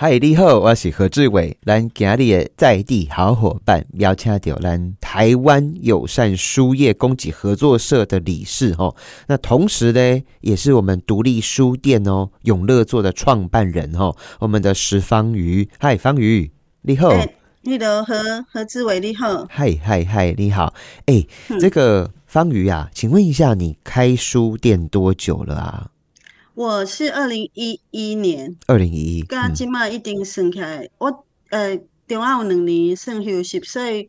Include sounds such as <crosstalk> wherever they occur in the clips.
嗨，你好，我是何志伟，咱今日的在地好伙伴，邀请到咱台湾友善书业供给合作社的理事哦。那同时呢，也是我们独立书店哦永乐座的创办人哦。我们的石方瑜，嗨，方瑜，你好，你的何何志伟，你好，嗨嗨嗨，你好，哎，这个方瑜啊，请问一下，你开书店多久了啊？我是二零一一年，二零一一，跟今嘛一定算起来，我呃，中澳两年算休息，所以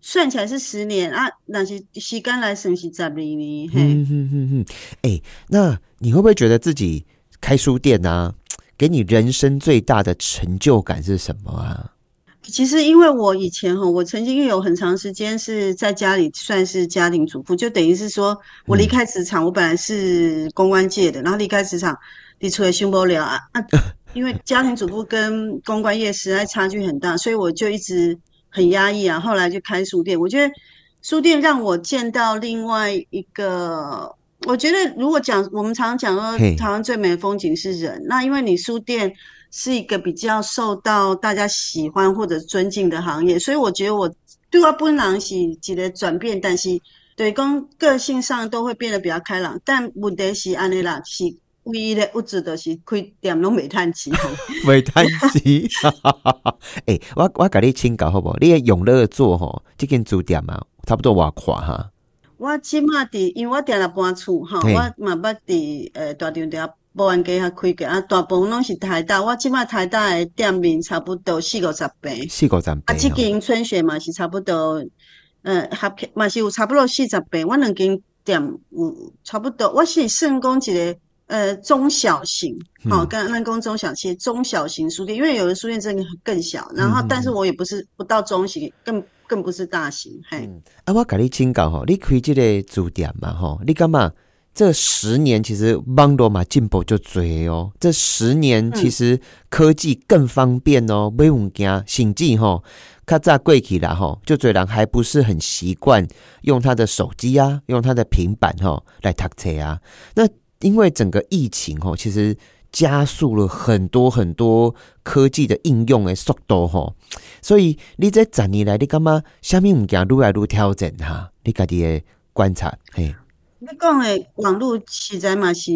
算起来是十年啊。但是时间来算是十二年。嗯哼哼哼，哎，那你会不会觉得自己开书店啊，给你人生最大的成就感是什么啊？其实，因为我以前哈，我曾经有很长时间是在家里算是家庭主妇，就等于是说我离开职场，我本来是公关界的，然后离开职场，你出来胸不了啊啊！<laughs> 因为家庭主妇跟公关业实在差距很大，所以我就一直很压抑啊。后来就开书店，我觉得书店让我见到另外一个，我觉得如果讲我们常常讲说台湾最美的风景是人，那因为你书店。是一个比较受到大家喜欢或者尊敬的行业，所以我觉得我对我本人是一个转变，但是对讲个性上都会变得比较开朗。但问题是安尼啦，是唯一的物质就是开店拢煤炭机，煤炭机。哎，我我甲你请教好不？你永乐做吼，这间租店啊，差不多偌宽哈。我起码伫，因为我定了搬厝吼，我嘛捌伫呃大场店。无完家遐开个啊，大部分拢是台大。我即摆台大的店面差不多四五十倍，四五十倍。啊，即间春雪嘛是差不多，呃，合嘛是有差不多四十倍。我两间店有差不多，我是算讲一个呃中小型，好，刚刚讲中小型中小型书店，因为有的书店真的更小。然后，但是我也不是不到中型，更更不是大型。嘿，啊，我甲你请教吼，你开即个书店嘛吼，你感觉？这十年其实网络嘛进步就追哦，这十年其实科技更方便哦，买物件甚至吼，较早过去啦吼，就虽然还不是很习惯用他的手机啊，用他的平板吼来读册啊。那因为整个疫情吼，其实加速了很多很多科技的应用的速度吼，所以你在十年来，你感觉虾米物件愈来愈挑战哈？你家己的观察嘿。你讲的网络实在嘛是，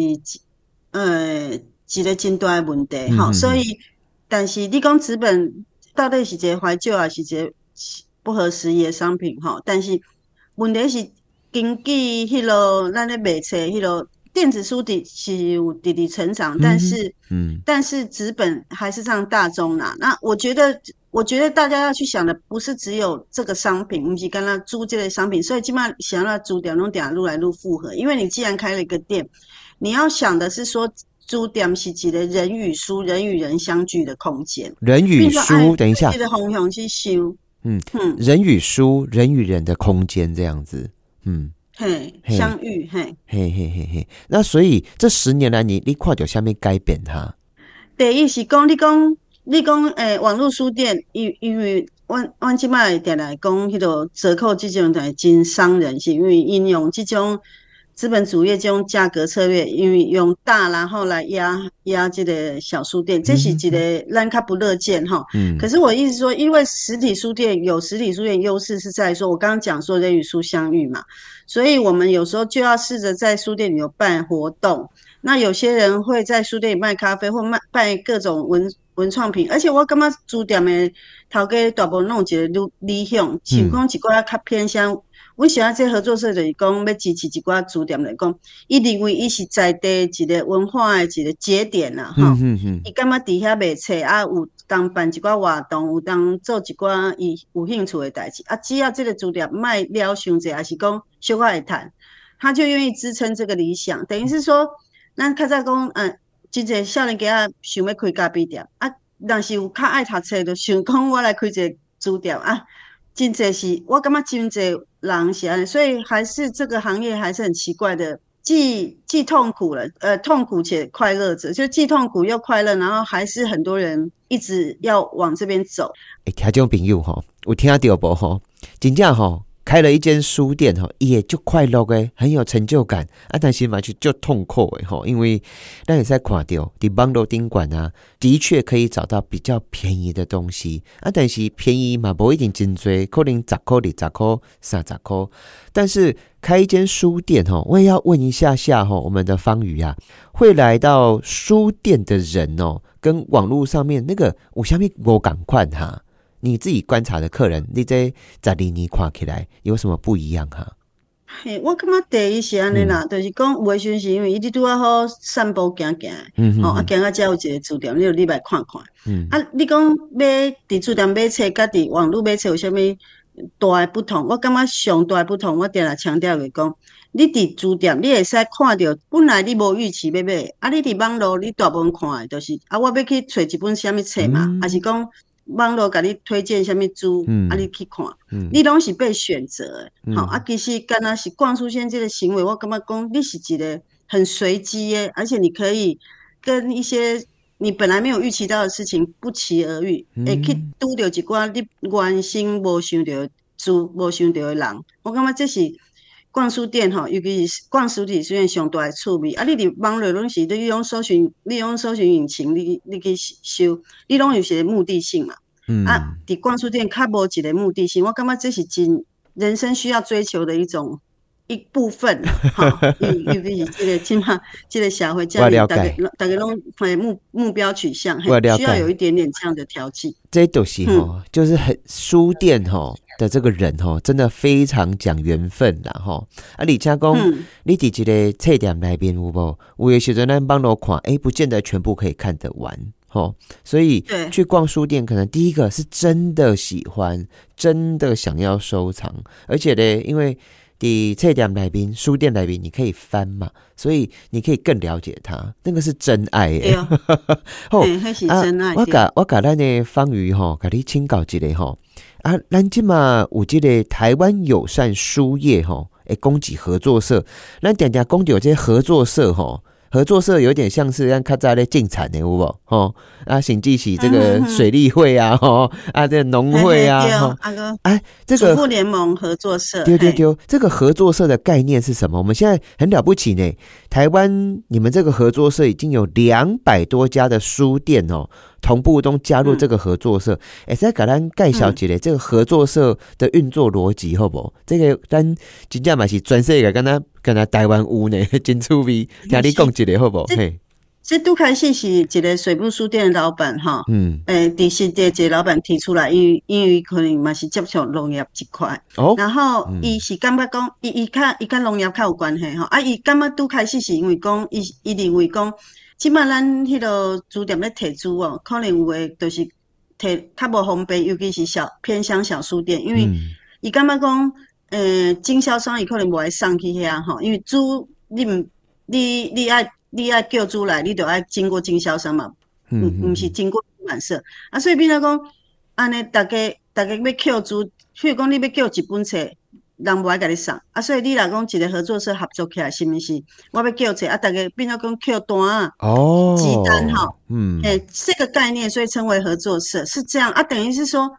呃，一个真大的问题，吼。所以，但是你讲资本到底是一个怀旧，啊是一个不合时宜的商品，吼？但是问题是，根据迄落咱咧卖册，迄落电子书的是有滴滴成长，但是，嗯，但是纸本还是上大众啦。那我觉得。我觉得大家要去想的不是只有这个商品，不是跟他租这类商品，所以基本上想要租点弄点路来路复合。因为你既然开了一个店，你要想的是说租点是指的人与书、人与人相聚的空间。人与书，等一下，的红熊去修，嗯嗯，人与书、人与人的空间这样子，嗯，嘿，相遇，嘿，嘿嘿嘿嘿。那所以这十年来，你你跨掉下面改变它？第一是讲你讲。你讲诶，网络书店，因因为阮阮即摆定来讲，迄个折扣即种台真伤人是，因为应用即种资本主义即种价格策略，因为用大然后来压压这个小书店，这是一个咱较不乐见哈。嗯。可是我意思说，因为实体书店有实体书店优势是在说，我刚刚讲说人与书相遇嘛，所以我们有时候就要试着在书店里有办活动。那有些人会在书店里卖咖啡，或卖卖各种文。文创品，而且我感觉书店的头家大部分弄一个理理想，像讲一寡较偏向。我喜欢这合作社就是讲要支持一寡书店来讲，伊认为伊是在地一个文化的一个节点啦，哈。伊感觉伫遐卖册啊，有当办一寡活动，有当做一寡伊有兴趣的代志啊。只要这个书店卖了伤济，还是讲小可会谈，他就愿意支撑这个理想。等于是说，咱较早讲，嗯。真侪少年家想要开咖啡店啊，但是有较爱读册，就想讲我来开一个书店啊。真侪是我感觉真侪人是安尼，所以还是这个行业还是很奇怪的，既既痛苦了，呃，痛苦且快乐着，就既痛苦又快乐，然后还是很多人一直要往这边走。诶，听众朋友吼，有听到无吼？真正吼。开了一间书店哈，也就快乐诶，很有成就感。啊，但是嘛就就痛苦诶哈，因为那也在垮掉，伫网络宾馆啊，的确可以找到比较便宜的东西。啊，但是便宜嘛不一定真多，可能十块、二十块、三十块，但是开一间书店哈，我也要问一下下哈，我们的方宇啊，会来到书店的人哦，跟网络上面那个我下面我赶快哈。你自己观察的客人，你在在里你看起来有什么不一样哈？嘿，我感觉第一是安尼啦，就是讲有诶时阵是因为伊伫拄啊好散步行行，嗯哦，啊行啊，遮有一个书店，你就你来看看。嗯，啊，你讲买伫书店买册，甲伫网络买册有啥物大诶不同？我感觉上大诶不同，我定来强调个讲，你伫书店你会使看着，本来你无预期要买，啊，你伫网络你大部分看诶，就是啊，我要去找一本啥物册嘛，还是讲？网络甲你推荐虾米书，啊，你去看，嗯你拢是被选择诶。好啊，其实干那是逛书现这个行为，我感觉讲你是一个很随机诶，而且你可以跟一些你本来没有预期到的事情不期而遇，会去拄着一寡你原先无想到书、无想到的人。我感觉这是逛书店吼，尤其是逛实体书店上大诶趣味。啊，你伫网络拢是利用搜寻、利用搜寻引擎，你你去搜，你拢有些目的性嘛。啊，伫逛书店较无一个目的性，我感觉这是真人生需要追求的一种一部分。<laughs> 哈，尤其是这个起码这个社会这样，大家大家拢目目标取向，需要有一点点这样的调剂。这都是哈，就是很书店哈的这个人吼，真的非常讲缘分啦吼。啊，李家公，你伫这个册店那边有无？有的时阵咱帮侬看，哎，不见得全部可以看得完。哦，所以去逛书店，可能第一个是真的喜欢，真的想要收藏，而且呢，因为第册店来宾、书店来宾，你可以翻嘛，所以你可以更了解他，那个是真爱耶。哦，<laughs> 是真爱。我甲我甲咱的方瑜吼，甲你请教一下吼，啊，咱即嘛有即个台湾友善书业吼，诶，供给合作社，咱点点供给有这些合作社吼。合作社有点像是让卡扎咧进产的，有无？吼啊，请记起这个水利会啊，吼啊，这农会啊，哈，哎，这个互联盟合作社，丢丢丢，这个合作社的概念是什么？我们现在很了不起呢，台湾你们这个合作社已经有两百多家的书店哦。同步中加入这个合作社，哎，再给咱介绍一下这个合作社的运作逻辑，好不？这个咱真正嘛是全世界，跟他跟他台湾有呢，<laughs> 真趣味，听你讲一下，好不？嘿，这杜开始是一个水部书店的老板哈，嗯，诶，第是这这老板提出来，因为因为可能嘛是接触农业这块，哦，然后伊是感觉讲，伊伊较伊跟农业较有关系哈，啊，伊感觉杜开始是因为讲，伊伊认为讲。即码咱迄个书店咧摕租哦，可能有诶，就是摕较无方便，尤其是小偏乡小书店，因为伊感觉讲，呃，经销商伊可能无爱送去遐吼，因为租你毋你你爱你爱叫租来，你就爱经过经销商嘛，毋毋是经过出版社啊，所以变做讲，安尼大家大家要叫租，譬如讲你要叫一本册。人无爱甲你送，啊，所以你若讲一个合作社合作起来，是毋是？我要叫者啊，大家变做讲叫单。啊，哦，集单哈，嗯，诶，这个概念，所以称为合作社。是这样。啊，等于是说，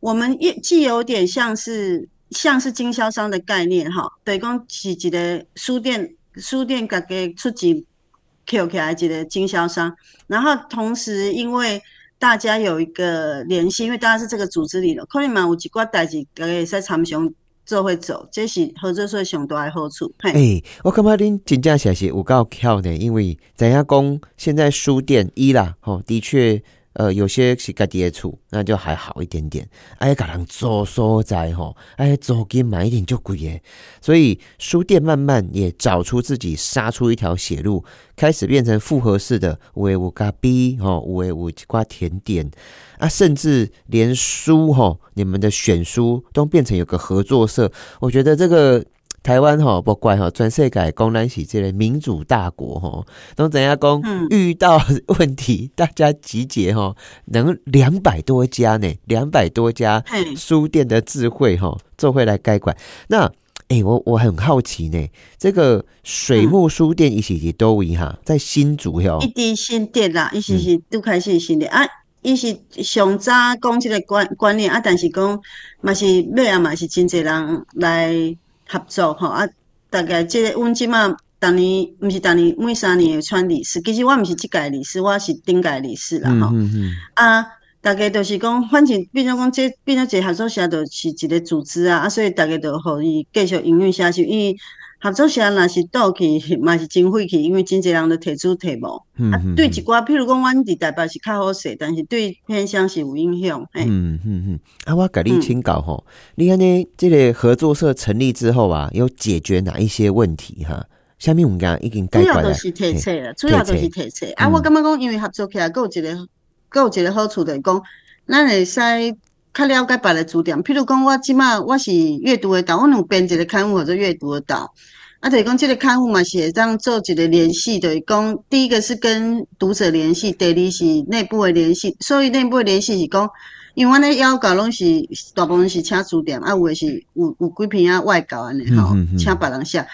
我们既有点像是像是经销商的概念哈，对，讲是一个书店，书店家己出钱，Q 起来一个经销商，然后同时因为大家有一个联系，因为大家是这个组织里的，可能嘛有一寡代志，大家会使参详。做会走，这是合作社上大的好处。哎，我感觉恁真正写是有够巧的，因为怎样讲，现在书店一啦，吼，的确。呃，有些是家己的厝，那就还好一点点。哎，甲人租所在吼，哎，租金买一点就贵耶。所以书店慢慢也找出自己杀出一条血路，开始变成复合式的五 A 五咖 B 吼，五 A 五瓜甜点啊，甚至连书吼，你们的选书都变成有个合作社。我觉得这个。台湾吼不怪吼，全世界公然是这个民主大国吼，都怎样讲？遇到问题大家集结吼，能两百多家呢，两百多家书店的智慧吼，就会来该管。那哎，我我很好奇呢，这个水木书店一起是多位哈，在新竹哟，一滴新店啦，一起是都开始新店啊。伊是上早讲即个观观念啊，但是讲嘛是尾啊嘛是真侪人来合作吼啊。大概即个阮即满逐年毋是逐年每三年会选理事，其实我毋是即届理事，我是顶届理事啦吼。啊，大概就是讲，反正变成讲，这变成一个合作社，就是一个组织啊，啊，所以大家就互伊继续营运下去，因为。合作社若是倒去，<laughs> 嘛是真费气，因为真侪人都提出题目。啊，对一寡，譬如讲，阮伫台北是较好势，但是对偏乡是有影响。嗯嗯嗯。啊，我甲你请教吼，你看呢？这个合作社成立之后啊，有解决哪一些问题哈？下面我们讲已经解决主要都是提册了，主要都是提册。啊，我感觉讲，因为合作起来，有一个，有一个好处就是讲，咱会使较了解别个书店。譬如讲，我即满我是阅读的岛，我有编一个刊物或者阅读的岛。啊，就是讲这个刊物嘛，写这样做一个联系，就是讲第一个是跟读者联系，第二是内部的联系。所以内部的联系是讲，因为阮咧要搞拢是大部分是请书店，啊有诶是有有几篇啊外稿安尼吼，请别人写。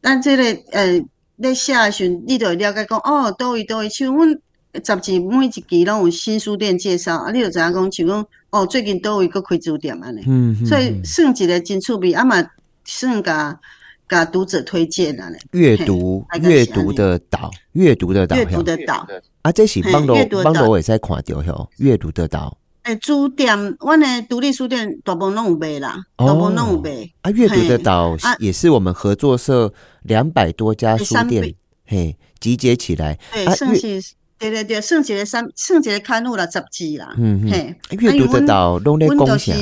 但这个呃，咧写诶时阵，你就会了解讲，哦，倒位倒位，像阮杂志每一期拢有新书店介绍，啊，你就知影讲，像讲哦，最近都有一个开书店安尼。嗯所以算一个真趣味，啊嘛算甲。给读者推荐的阅读阅读的岛，阅读的岛，阅读的岛啊，这是帮罗帮罗也在看掉吼，阅读的岛。诶，书店，我的独立书店大部分拢有卖啦，大部分拢有卖。啊，阅读的岛也是我们合作社两百多家书店嘿集结起来。对，算是对对对，算一个三，算一个刊物啦，杂志啦。嗯嗯。嘿，阅读得到拢在共享。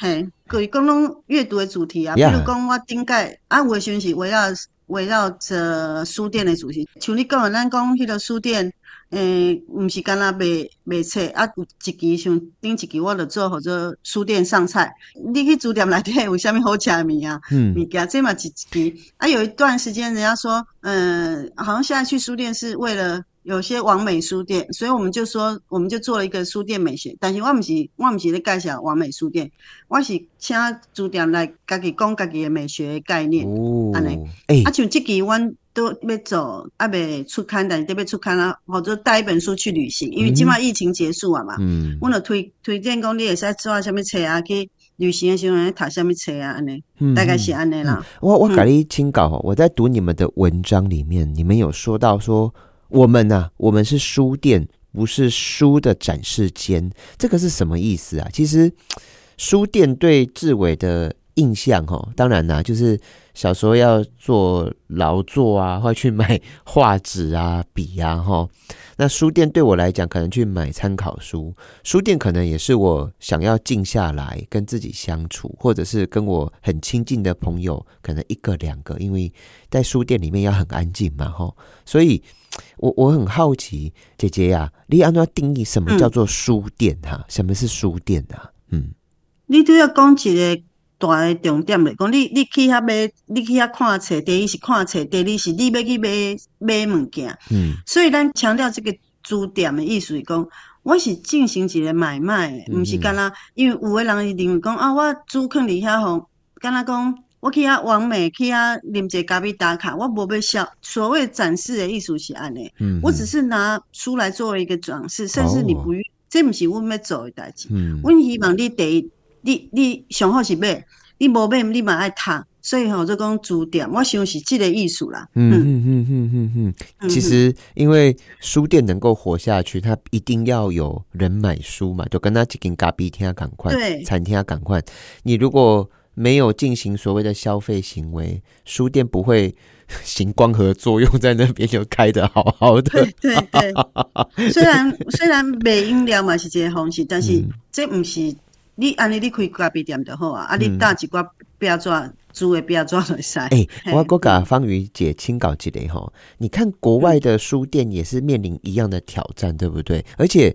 嘿。可以讲拢阅读的主题啊，比如讲我顶届啊，有诶时阵是围绕围绕着书店的主题，像你讲，咱讲迄个书店，诶，毋是干那卖卖册啊，有一期像顶一期我著做或者书店上菜，你去书店内底有虾米好吃的物啊？嗯，物件这嘛一期啊，有一段时间人家说，嗯，好像现在去书店是为了。有些完美书店，所以我们就说，我们就做了一个书店美学。但是我们是，我们是咧介绍完美书店，我是请书店来家己讲家己的美学概念。哦，安尼，啊，像这期阮都要做，啊，未出刊，但是都要出刊啊，或者带一本书去旅行，因为今麦疫情结束啊嘛。嗯，我就推推荐讲，你会使做下什么册啊？去旅行的时候读什么册啊？安尼，大概是安尼啦。我我改你清稿，我在读你们的文章里面，你们有说到说。我们呢？我们是书店，不是书的展示间。这个是什么意思啊？其实，书店对志伟的印象，哦，当然啦，就是小时候要做劳作啊，或去买画纸啊、笔啊，哈。那书店对我来讲，可能去买参考书。书店可能也是我想要静下来跟自己相处，或者是跟我很亲近的朋友，可能一个两个，因为在书店里面要很安静嘛，哈。所以。我我很好奇，姐姐呀，你按照定义什么叫做书店哈？什么是书店啊？嗯，你都要讲一个大的重点来讲，你你去遐买，你去遐看册，第一是看册，第二是你要去买买物件。嗯，所以咱强调这个书店的意思是讲，我是进行一个买卖，毋是干那，因为有的人认为讲啊，我租坑里遐吼，干那讲。我去遐完美，去遐啉者咖啡打卡，我无要笑。所谓展示的艺术是安尼，我只是拿书来作为一个展示，甚至你不，这毋是阮要做的代志。阮希望你第一，你你上好是买，你无买你嘛爱读，所以吼就讲书店，我想是这个艺术啦。嗯嗯嗯嗯嗯嗯。其实因为书店能够活下去，它一定要有人买书嘛，就跟他几间咖啡厅赶快，对，餐厅赶快。你如果没有进行所谓的消费行为，书店不会 <laughs> 行光合作用，在那边就开的好好的。对对对，<laughs> 虽然虽然卖饮料嘛是这个方式，但是这不是你安尼你开咖啡店就好啊，啊你搭几挂标准租的标准来塞。哎，我国甲方宇姐清稿之类哈，你看国外的书店也是面临一样的挑战，对不对？而且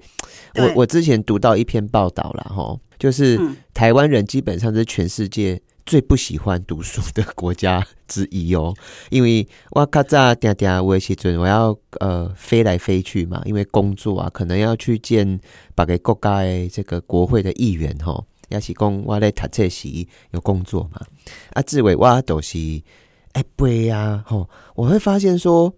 我我之前读到一篇报道了哈。就是台湾人基本上是全世界最不喜欢读书的国家之一哦，<laughs> 因为我卡扎嗲嗲我时阵我要呃飞来飞去嘛，因为工作啊，可能要去见别个国家的这个国会的议员吼，也是讲我在读册时有工作嘛，啊，志伟我都是哎背呀吼，我会发现说，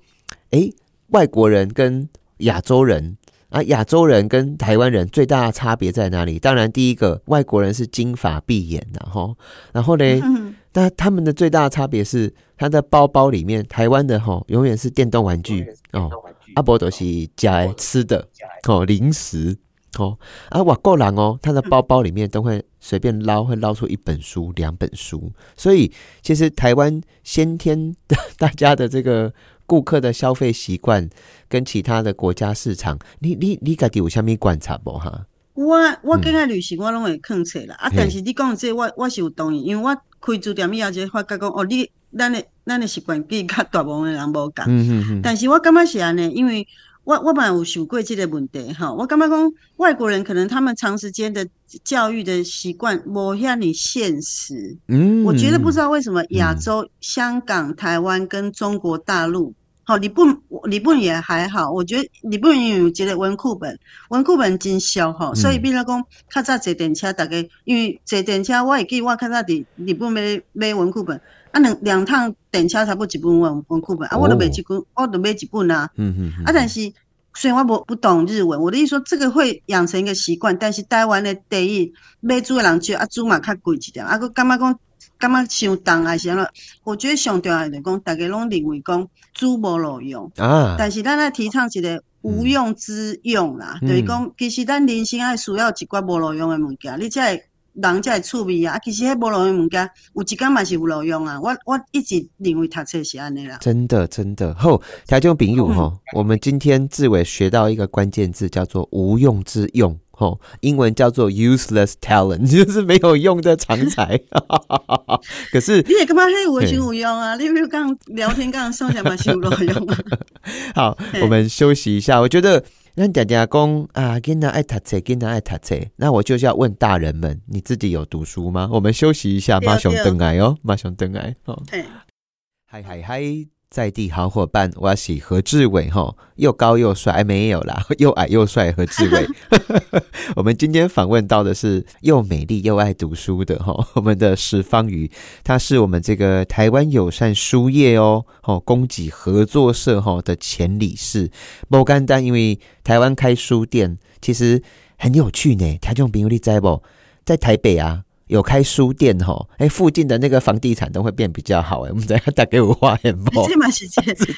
哎，外国人跟亚洲人。啊，亚洲人跟台湾人最大的差别在哪里？当然，第一个外国人是金发碧眼的吼，然后嘞，<laughs> 那他们的最大的差别是，他的包包里面，台湾的吼永远是电动玩具哦，阿伯都是加吃的哦，零食哦，啊，瓦够人哦，他的包包里面都会随便捞，会捞出一本书、两本书，所以其实台湾先天的大家的这个。顾客的消费习惯跟其他的国家市场，你你你家己有虾米观察不哈？我我跟个旅行我拢会看册啦，啊，但是你讲这我我是有同意，因为我开书店以后就发觉讲，哦，你咱的咱的习惯跟较大部分人无共，嗯嗯嗯，但是我感觉是安尼，因为。我我本来有想过这个问题哈，我感觉讲外国人可能他们长时间的教育的习惯无遐尼现实，嗯，我觉得不知道为什么亚洲、香港、台湾跟中国大陆，好，你不你不也还好，我觉得你不有觉得文库本文库本真销哈，所以变成讲较早坐电车，大概因为坐电车，我会记我较早伫日本买买文库本。啊，两两趟电车差不多一本文文库本啊，我都买一本，我都买一本啊。嗯嗯。啊，但是虽然我不不懂日文，我的意思说这个会养成一个习惯。但是台湾的第一买煮的人少，啊煮嘛较贵一点，啊佮感觉讲感觉伤重啊是安怎？我觉得上重要的讲，大家拢认为讲煮无路用啊。但是咱来提倡一个无用之用啦，就是讲其实咱人生爱需要一寡无路用的物件，你才。人才会趣味啊！其实迄无路用物件，有一间嘛是有路用啊。我我一直认为读册是安尼啦。真的真的，好，条件比友吼，我们今天志伟学到一个关键字，叫做无用之用，吼，英文叫做 useless talent，<laughs> 就是没有用的长才。<laughs> 可是你也干嘛黑我是有用啊？你有没有刚聊天刚刚说讲嘛是有路用啊？<laughs> 好，我们休息一下，我觉得。那爹爹讲啊，囡仔爱读册，囡仔爱读册。那我就是要问大人们，你自己有读书吗？我们休息一下，马上登来哦，马上登来哦。嗨嗨嗨！在地好伙伴，我是何志伟哈，又高又帅，没有啦，<laughs> 又矮又帅何志伟。<laughs> 我们今天访问到的是又美丽又爱读书的哈，<laughs> 我们的石方宇，他是我们这个台湾友善书业哦，哦，供给合作社哈的前理事。不干单，因为台湾开书店其实很有趣呢。台中朋友你在不？在台北啊。有开书店吼，哎，附近的那个房地产都会变比较好哎。我们等下打给我画眼包，这嘛 <laughs> 是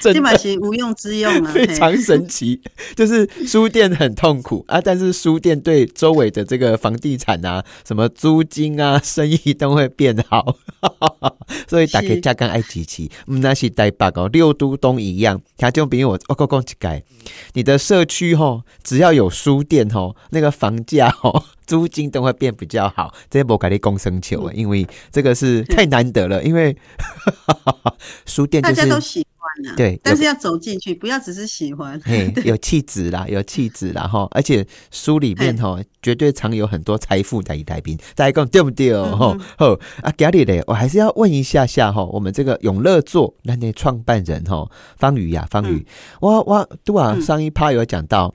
这嘛是无用之用啊，<laughs> 非常神奇。就是书店很痛苦啊，但是书店对周围的这个房地产啊，什么租金啊，<laughs> 生意都会变好。所以打给加干爱机器，嗯，那是台北哦，六都东一样。他就比我我讲讲一改，你的社区吼，只要有书店吼，那个房价哈。租金都会变比较好，这些不改的共生球，因为这个是太难得了。因为 <laughs> 书店大家都喜欢啊，对，但是要走进去，不要只是喜欢，嘿 <laughs> 有气质啦，有气质啦哈。而且书里面哈，绝对藏有很多财富在一台宾，大家讲对不对哦？哈，好啊，家里嘞，我还是要问一下下哈，我们这个永乐座那那创办人哈，方宇呀，方宇，我我对啊，上一趴有讲到，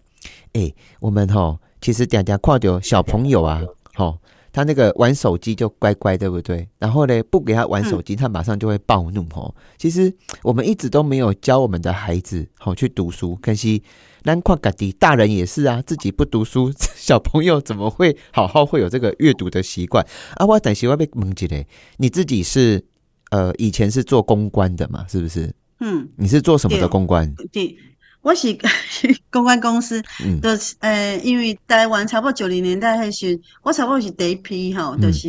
哎，我们哈。其实嗲嗲跨掉小朋友啊，吼，他那个玩手机就乖乖，对不对？然后呢，不给他玩手机，他马上就会暴怒，吼。其实我们一直都没有教我们的孩子，吼，去读书。可惜，难看个的大人也是啊，自己不读书，<laughs> 小朋友怎么会好好会有这个阅读的习惯啊？我等习惯被蒙起嘞。你自己是呃，以前是做公关的嘛？是不是？嗯，你是做什么的公关？对。我 <laughs> 是公关公司，都是呃，因为台湾差不多九零年代迄时，我差不多是第一批吼，就是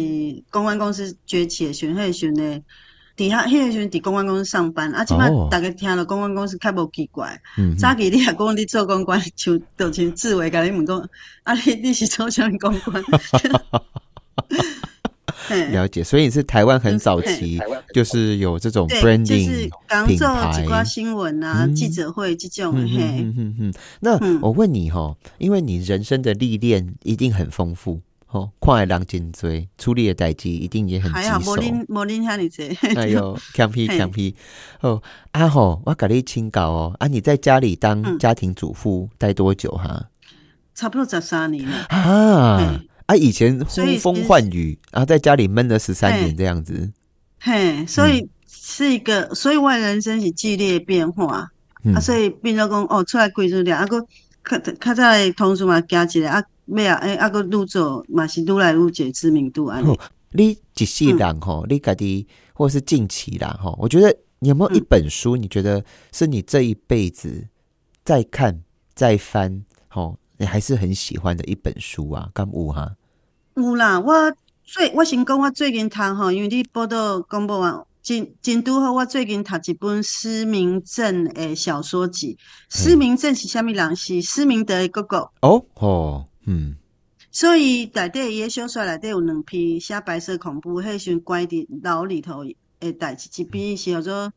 公关公司崛起的时迄时呢，底下迄个时伫公关公司上班，啊，即摆大家听了公关公司较无奇怪，早期你也讲你做公关，就就像志伟甲你问讲，啊，你你是做啥公关？<laughs> 了解，所以是台湾很早期，就是有这种 branding 品牌、几新闻啊、记者会这种。那我问你哈，因为你人生的历练一定很丰富，哦，跨海浪尖锥处理的代际一定也很棘手。莫林莫林哈你这，哎呦，强皮强皮哦，啊吼，我跟你请教哦，啊，你在家里当家庭主妇待多久哈？差不多十三年了啊。啊，以前呼风唤雨，然后在家里闷了十三年这样子。嘿，所以是一个，所以我人生是剧烈变化啊，所以变做讲哦，出来贵住了，啊个较较早的同事嘛加一个啊，尾啊，诶，啊个愈做嘛是愈来愈解知名度安尼。你一世人吼，你家己或是近期啦吼，我觉得你有没有一本书，你觉得是你这一辈子再看再翻吼，你还是很喜欢的一本书啊？敢有哈？有啦，我最我先讲我最近读吼，因为你报道公布完。真真拄好，我最近读一本施明正诶小说集。施明正是虾米人？是施明德的哥哥。哦哦，嗯。所以内底伊小说内底有两篇写白色恐怖，迄时关伫牢里头诶代志，一篇是叫做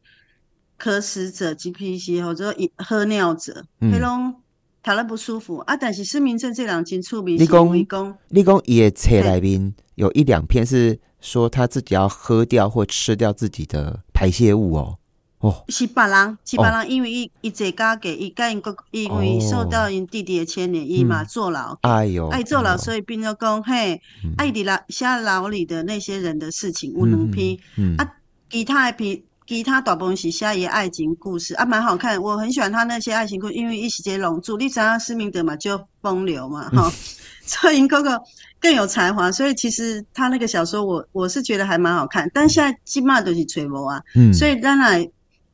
渴死者，一篇是叫做喝尿者，迄拢读了不舒服。啊。但是施明正这两真出名，你讲你讲伊诶册内面有一两篇是。说他自己要喝掉或吃掉自己的排泄物哦，哦，是别人，是别人，因为伊伊在家给伊跟因个，因为受到因弟弟的牵连，伊嘛坐牢，哎呦，爱坐牢，所以变做讲嘿，爱伫牢下牢里的那些人的事情，有两篇，啊，其他一篇，其他大部分是写伊爱情故事，啊，蛮好看，我很喜欢他那些爱情故事，因为一时间龙珠，你知道施明德嘛，就风流嘛，哈，<laughs> 所以哥哥。更有才华，所以其实他那个小说，我我是觉得还蛮好看。但现在起码都是吹毛啊，所以当然，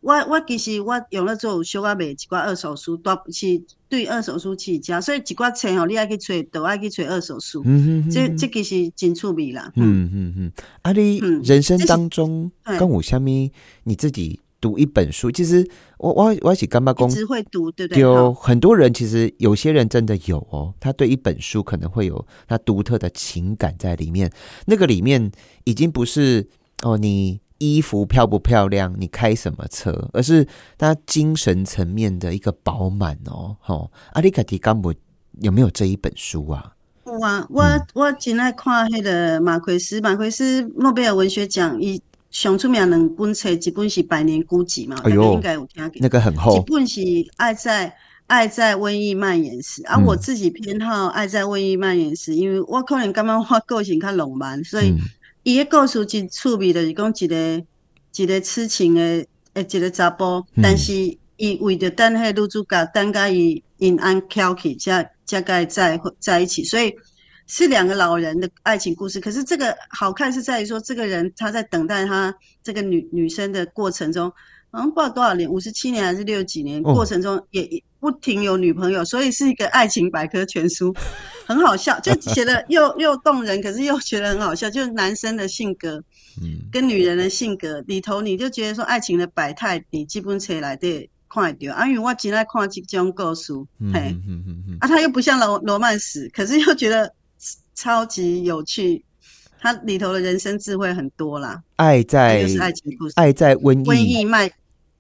我我其实我用了做小啊卖一寡二手书，都是对二手书起家，所以一寡钱哦，你爱去揣，都爱去揣二手书。嗯嗯这这其实真趣味啦。嗯嗯嗯，啊，你人生当中跟我相咪你自己。读一本书，其实我我我一起干妈公只会读，对不对？有很多人，其实有些人真的有哦，他对一本书可能会有他独特的情感在里面。那个里面已经不是哦，你衣服漂不漂亮，你开什么车，而是他精神层面的一个饱满哦。吼，阿里卡迪甘姆有没有这一本书啊？有啊，我我真爱看迄个马奎斯，马奎斯诺贝尔文学奖伊。上出名两本册，一本是《百年孤寂》嘛，大家应该有听过。那个很厚。一本是《爱在爱在瘟疫蔓延时》，啊，我自己偏好《爱在瘟疫蔓延时》，因为我可能感觉我个性较浪漫，所以伊个故事真趣味的，是讲一个一个痴情的诶一个查甫，但是伊为着等迄女主角等甲伊因安翘起，才才甲在在一起，所以。是两个老人的爱情故事，可是这个好看是在于说，这个人他在等待他这个女女生的过程中，好像不知道多少年，五十七年还是六几年过程中，也不停有女朋友，所以是一个爱情百科全书，<laughs> 很好笑，就写的 <laughs> 又又动人，可是又觉得很好笑，就是男生的性格，嗯，跟女人的性格里头，你就觉得说爱情的百态，你基本出来的看得啊，因为我真爱看这种故事，嘿，啊，他又不像罗罗曼史，可是又觉得。超级有趣，他里头的人生智慧很多啦。爱在就是爱情故事，爱在瘟疫。瘟疫蔓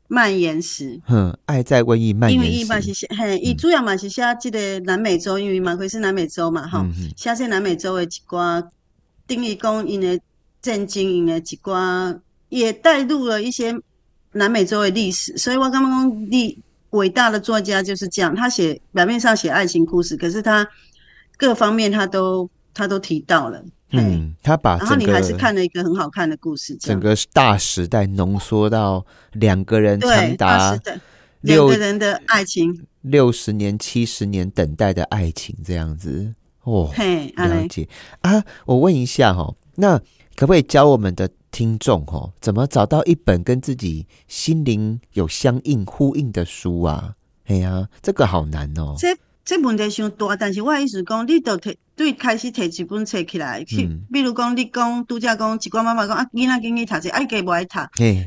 蔓延时，哼，爱在瘟疫蔓延。因为伊嘛是嘿，伊主要嘛是写这个南美洲，因为马奎是南美洲嘛，哈，写些南美洲的一寡定义讲因的震惊，因的一寡也带入了一些南美洲的历史。所以我刚刚讲，历伟大的作家就是这样，他写表面上写爱情故事，可是他各方面他都。他都提到了，嗯，他把然后你还是看了一个很好看的故事，整个大时代浓缩到两个人长达两个人的爱情，六十年、七十年等待的爱情这样子哦，嘿了解啊。我问一下哈，那可不可以教我们的听众哈，怎么找到一本跟自己心灵有相应呼应的书啊？哎呀，这个好难哦。这这问题伤大，但是我意思讲，你都摕对开始摕一本册起来，去，比如讲，你讲度假讲，一寡妈妈讲啊，囡仔囡囡读册爱给不爱读。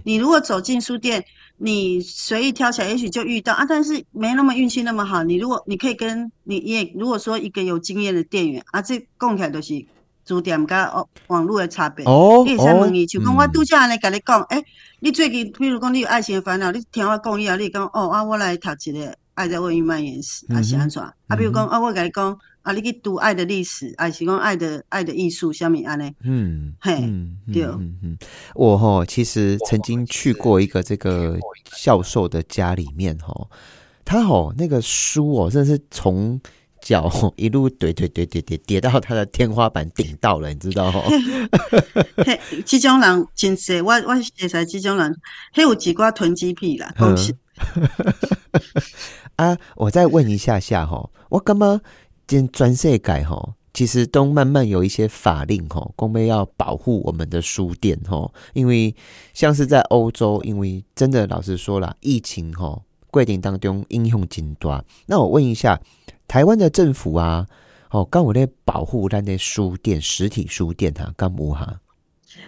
你如果走进书店，你随意挑起来，也许就遇到啊，但是没那么运气那么好。你如果你可以跟你也如果说一个有经验的店员啊，这讲起来都是书店跟哦网络的差别。哦，你先问伊，就讲我度假安尼甲你讲，诶，你最近比如讲你有爱情的烦恼，你听我讲以后，你讲哦啊，我来读一个。爱在瘟疫蔓延时，啊是安怎？啊，比如讲，啊，我甲你讲，啊，你去读爱的历史，啊，是讲爱的爱的艺术，虾米安尼？嗯，嘿，对，嗯嗯，我哈其实曾经去过一个这个教授的家里面哈，他吼那个书哦，真的是从脚一路怼怼怼怼怼叠到他的天花板顶到了，你知道吼？嘿，这种人真是，我我会使这种人，还有几挂囤积癖啦，恭喜。啊，我再问一下下哈，我干嘛今专设改哈？其实都慢慢有一些法令哈，公备要保护我们的书店哈，因为像是在欧洲，因为真的老实说了，疫情哈规定当中应用紧端。那我问一下，台湾的政府啊，哦，刚我在保护咱的书店，实体书店哈，干无哈？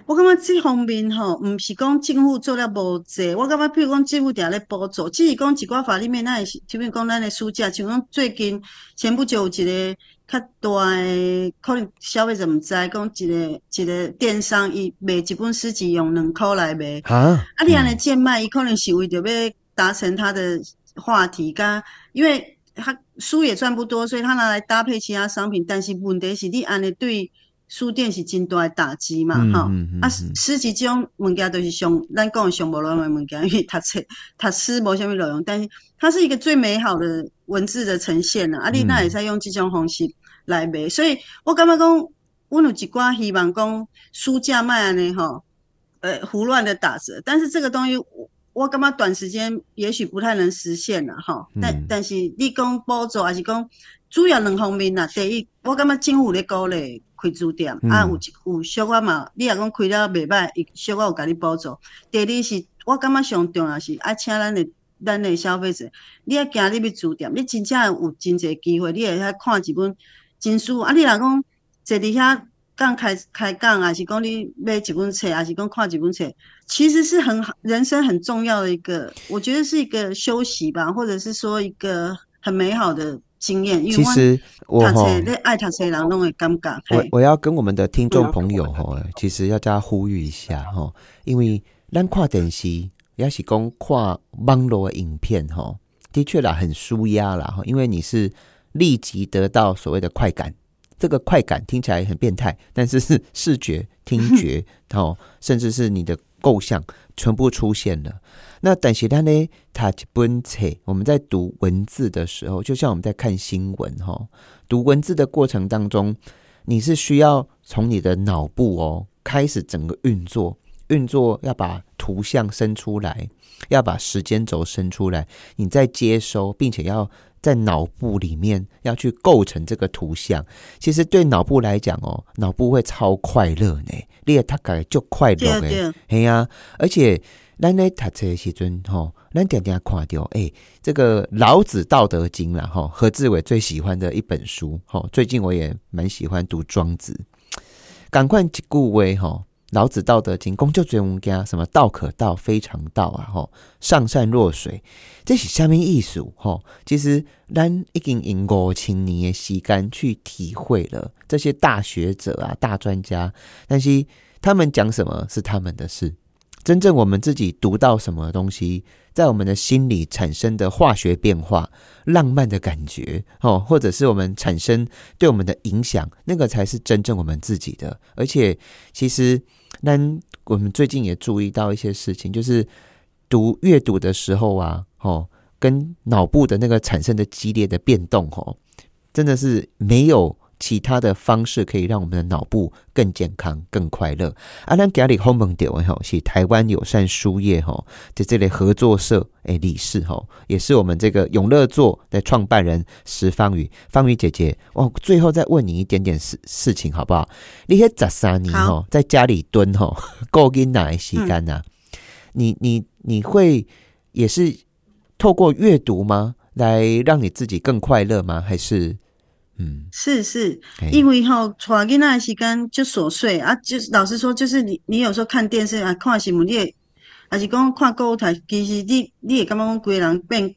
我感觉这方面吼，毋是讲政府做了无济。我感觉，譬如讲政府定咧补助，只是讲一寡法里面，咱是，比如讲咱的书架，像讲最近前不久有一个较大诶，可能消费者毋知，讲一个一个电商伊卖一本书籍用两箍来卖。啊，啊，你安尼贱卖，伊可能是为着要达成他的话题，甲因为他书也赚不多，所以他拿来搭配其他商品。但是问题是你安尼对。书店是真大的打击嘛，哈啊，书籍这种物件都是上咱讲上无内容的物件，因为读册 <laughs> 读书无虾米内容，但是它是一个最美好的文字的呈现啦。啊，你那也在用这种方式来卖，所以我感觉讲，我有一寡希望讲书架卖安尼哈，呃，胡乱的打折，但是这个东西我我感觉短时间也许不太能实现了哈。但但是你讲补助还是讲主要两方面啦，第一，我感觉政府咧鼓励。开书店啊，有有小可嘛？你若讲开了袂歹，伊小可有甲你补助。第二是，我感觉上重要是爱请咱的咱的消费者，你要行你要书店，你真正有真侪机会，你会遐看一本真书。啊，你若讲坐伫遐讲开开讲，还是讲你买一本册，还是讲看一本册，其实是很人生很重要的一个，我觉得是一个休息吧，或者是说一个很美好的。经验，其实我哈，爱读书人拢会尴尬。我我要跟我们的听众朋友哈，其实要加呼吁一下哈，因为咱看电视，也是讲看网络影片哈，的确啦，很舒压啦哈，因为你是立即得到所谓的快感，这个快感听起来很变态，但是是视觉、听觉 <laughs> 哦，甚至是你的构象全部出现了。那但是他呢，他本册，我们在读文字的时候，就像我们在看新闻哈，读文字的过程当中，你是需要从你的脑部哦开始整个运作，运作要把图像生出来，要把时间轴生出来，你再接收，并且要在脑部里面要去构成这个图像。其实对脑部来讲哦，脑部会超快乐呢，你也他感就快乐哎，嘿呀，而且。咱咧读册时阵吼，咱点点看到诶，这个《老子道德经》啦吼，何志伟最喜欢的一本书吼。最近我也蛮喜欢读《庄子》，赶快去顾威吼，《老子道德经》公就最物件，什么道可道，非常道啊吼，上善若水，这是下面艺术吼。其实咱已经用五千年的时间去体会了这些大学者啊、大专家，但是他们讲什么是他们的事。真正我们自己读到什么东西，在我们的心里产生的化学变化、浪漫的感觉，哦，或者是我们产生对我们的影响，那个才是真正我们自己的。而且，其实那我们最近也注意到一些事情，就是读阅读的时候啊，哦，跟脑部的那个产生的激烈的变动，哦，真的是没有。其他的方式可以让我们的脑部更健康、更快乐。阿兰加里 home 点位吼是台湾友善书业吼在这里合作社诶理事吼，也是我们这个永乐座的创办人石方宇。方宇姐姐，我最后再问你一点点事事情好不好？你些十三年吼在家里蹲吼够跟哪洗干呐？你你你会也是透过阅读吗？来让你自己更快乐吗？还是？嗯，是是，因为吼，带囡仔时间就琐碎啊，就是老实说，就是你你有时候看电视啊，看新闻，你也还是讲看购物台，其实你你也感觉讲规人变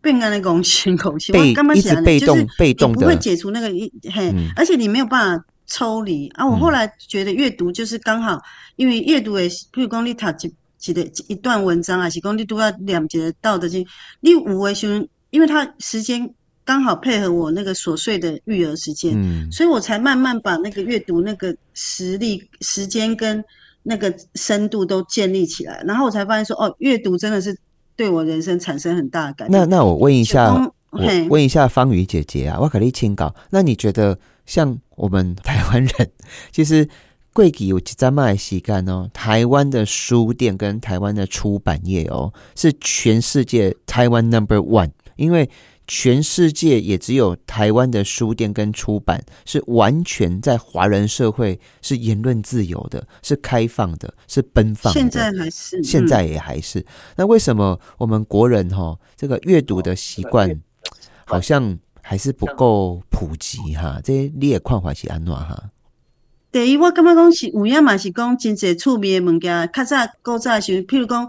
变安尼讲心口气，被一直被动被动的，不会解除那个一嘿，而且你没有办法抽离啊。我后来觉得阅读就是刚好，因为阅读诶，譬如讲你读一一个一段文章，啊是讲你读到两节道德经，你有的时候因为它时间。刚好配合我那个琐碎的育儿时间，嗯，所以我才慢慢把那个阅读那个实力、时间跟那个深度都建立起来，然后我才发现说，哦，阅读真的是对我人生产生很大的改变。那那我问一下，我问一下方宇姐姐啊，我可以请稿。那你觉得像我们台湾人，其实贵己有几在卖西干哦，台湾的书店跟台湾的出版业哦，是全世界台湾 number one。因为全世界也只有台湾的书店跟出版是完全在华人社会是言论自由的，是开放的，是奔放的。现在还是，现在也还是。那为什么我们国人哈这个阅读的习惯好像还是不够普及哈？这些你也看法是安怎哈？第一，我感觉讲是有影嘛，是讲真侪趣味的物件。较早古早的时候，譬如讲，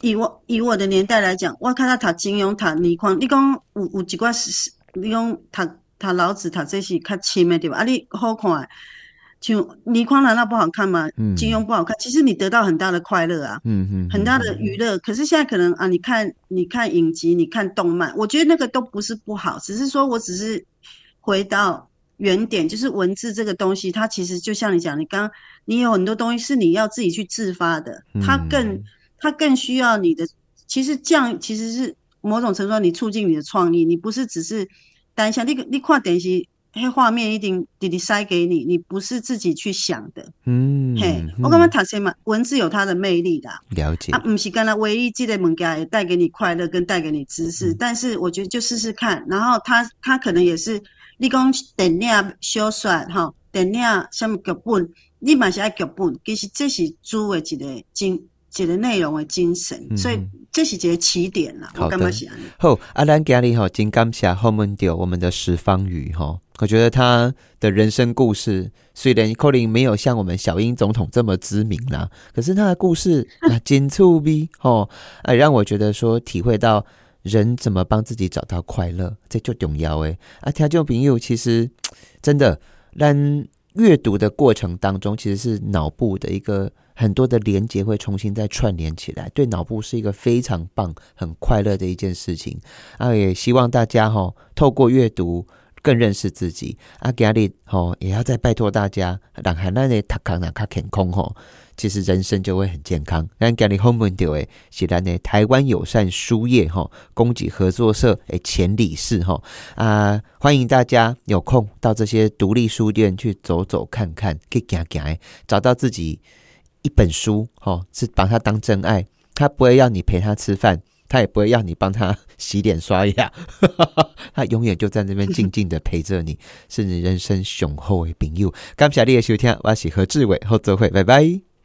以我以我的年代来讲，我看到读金庸、读倪匡，你讲有有一寡是，你讲读读老子，读这是较深的对吧？啊，你好看，像倪匡难道不好看吗？嗯金庸不好看，其实你得到很大的快乐啊，嗯嗯，很大的娱乐。可是现在可能啊，你看你看影集，你看动漫，我觉得那个都不是不好，只是说我只是回到。原点就是文字这个东西，它其实就像你讲，你刚你有很多东西是你要自己去自发的，它更它更需要你的。其实这样其实是某种程度上你促进你的创意，你不是只是单向。你你看电视，黑画面一定滴滴塞给你，你不是自己去想的。嗯，嘿，我刚刚谈什么？文字有它的魅力的，了解啊，不是刚才唯一记得物件带给你快乐跟带给你知识，但是我觉得就试试看，然后它它可能也是。你讲电影小说吼，电影什么剧本，你嘛是爱剧本，其实这是主的一个精，一个内容的精神，所以这是一个起点啦。我感觉是安尼。好，阿兰今日吼，真感谢后门掉我们的十方宇吼，我觉得他的人生故事虽然可能没有像我们小英总统这么知名啦，可是他的故事啊，真触逼吼，哎，让我觉得说体会到。人怎么帮自己找到快乐？这就重要诶。啊，听众朋友，其实真的，让阅读的过程当中，其实是脑部的一个很多的连接会重新再串联起来，对脑部是一个非常棒、很快乐的一件事情。啊，也希望大家哈，透过阅读更认识自己。啊，今日哈也要再拜托大家，让海南的塔康那卡健康哈。其实人生就会很健康。那今日 home 问到诶，是咱的台湾友善书业哈，供给合作社诶前理事哈啊，欢迎大家有空到这些独立书店去走走看看，去行行，找到自己一本书哦，是把他当真爱，他不会要你陪他吃饭。他也不会要你帮他 <laughs> 洗脸刷牙，<laughs> 他永远就在那边静静的陪着你，是你人生雄厚的朋友。感谢你的收听，我是何志伟，后座会，拜拜。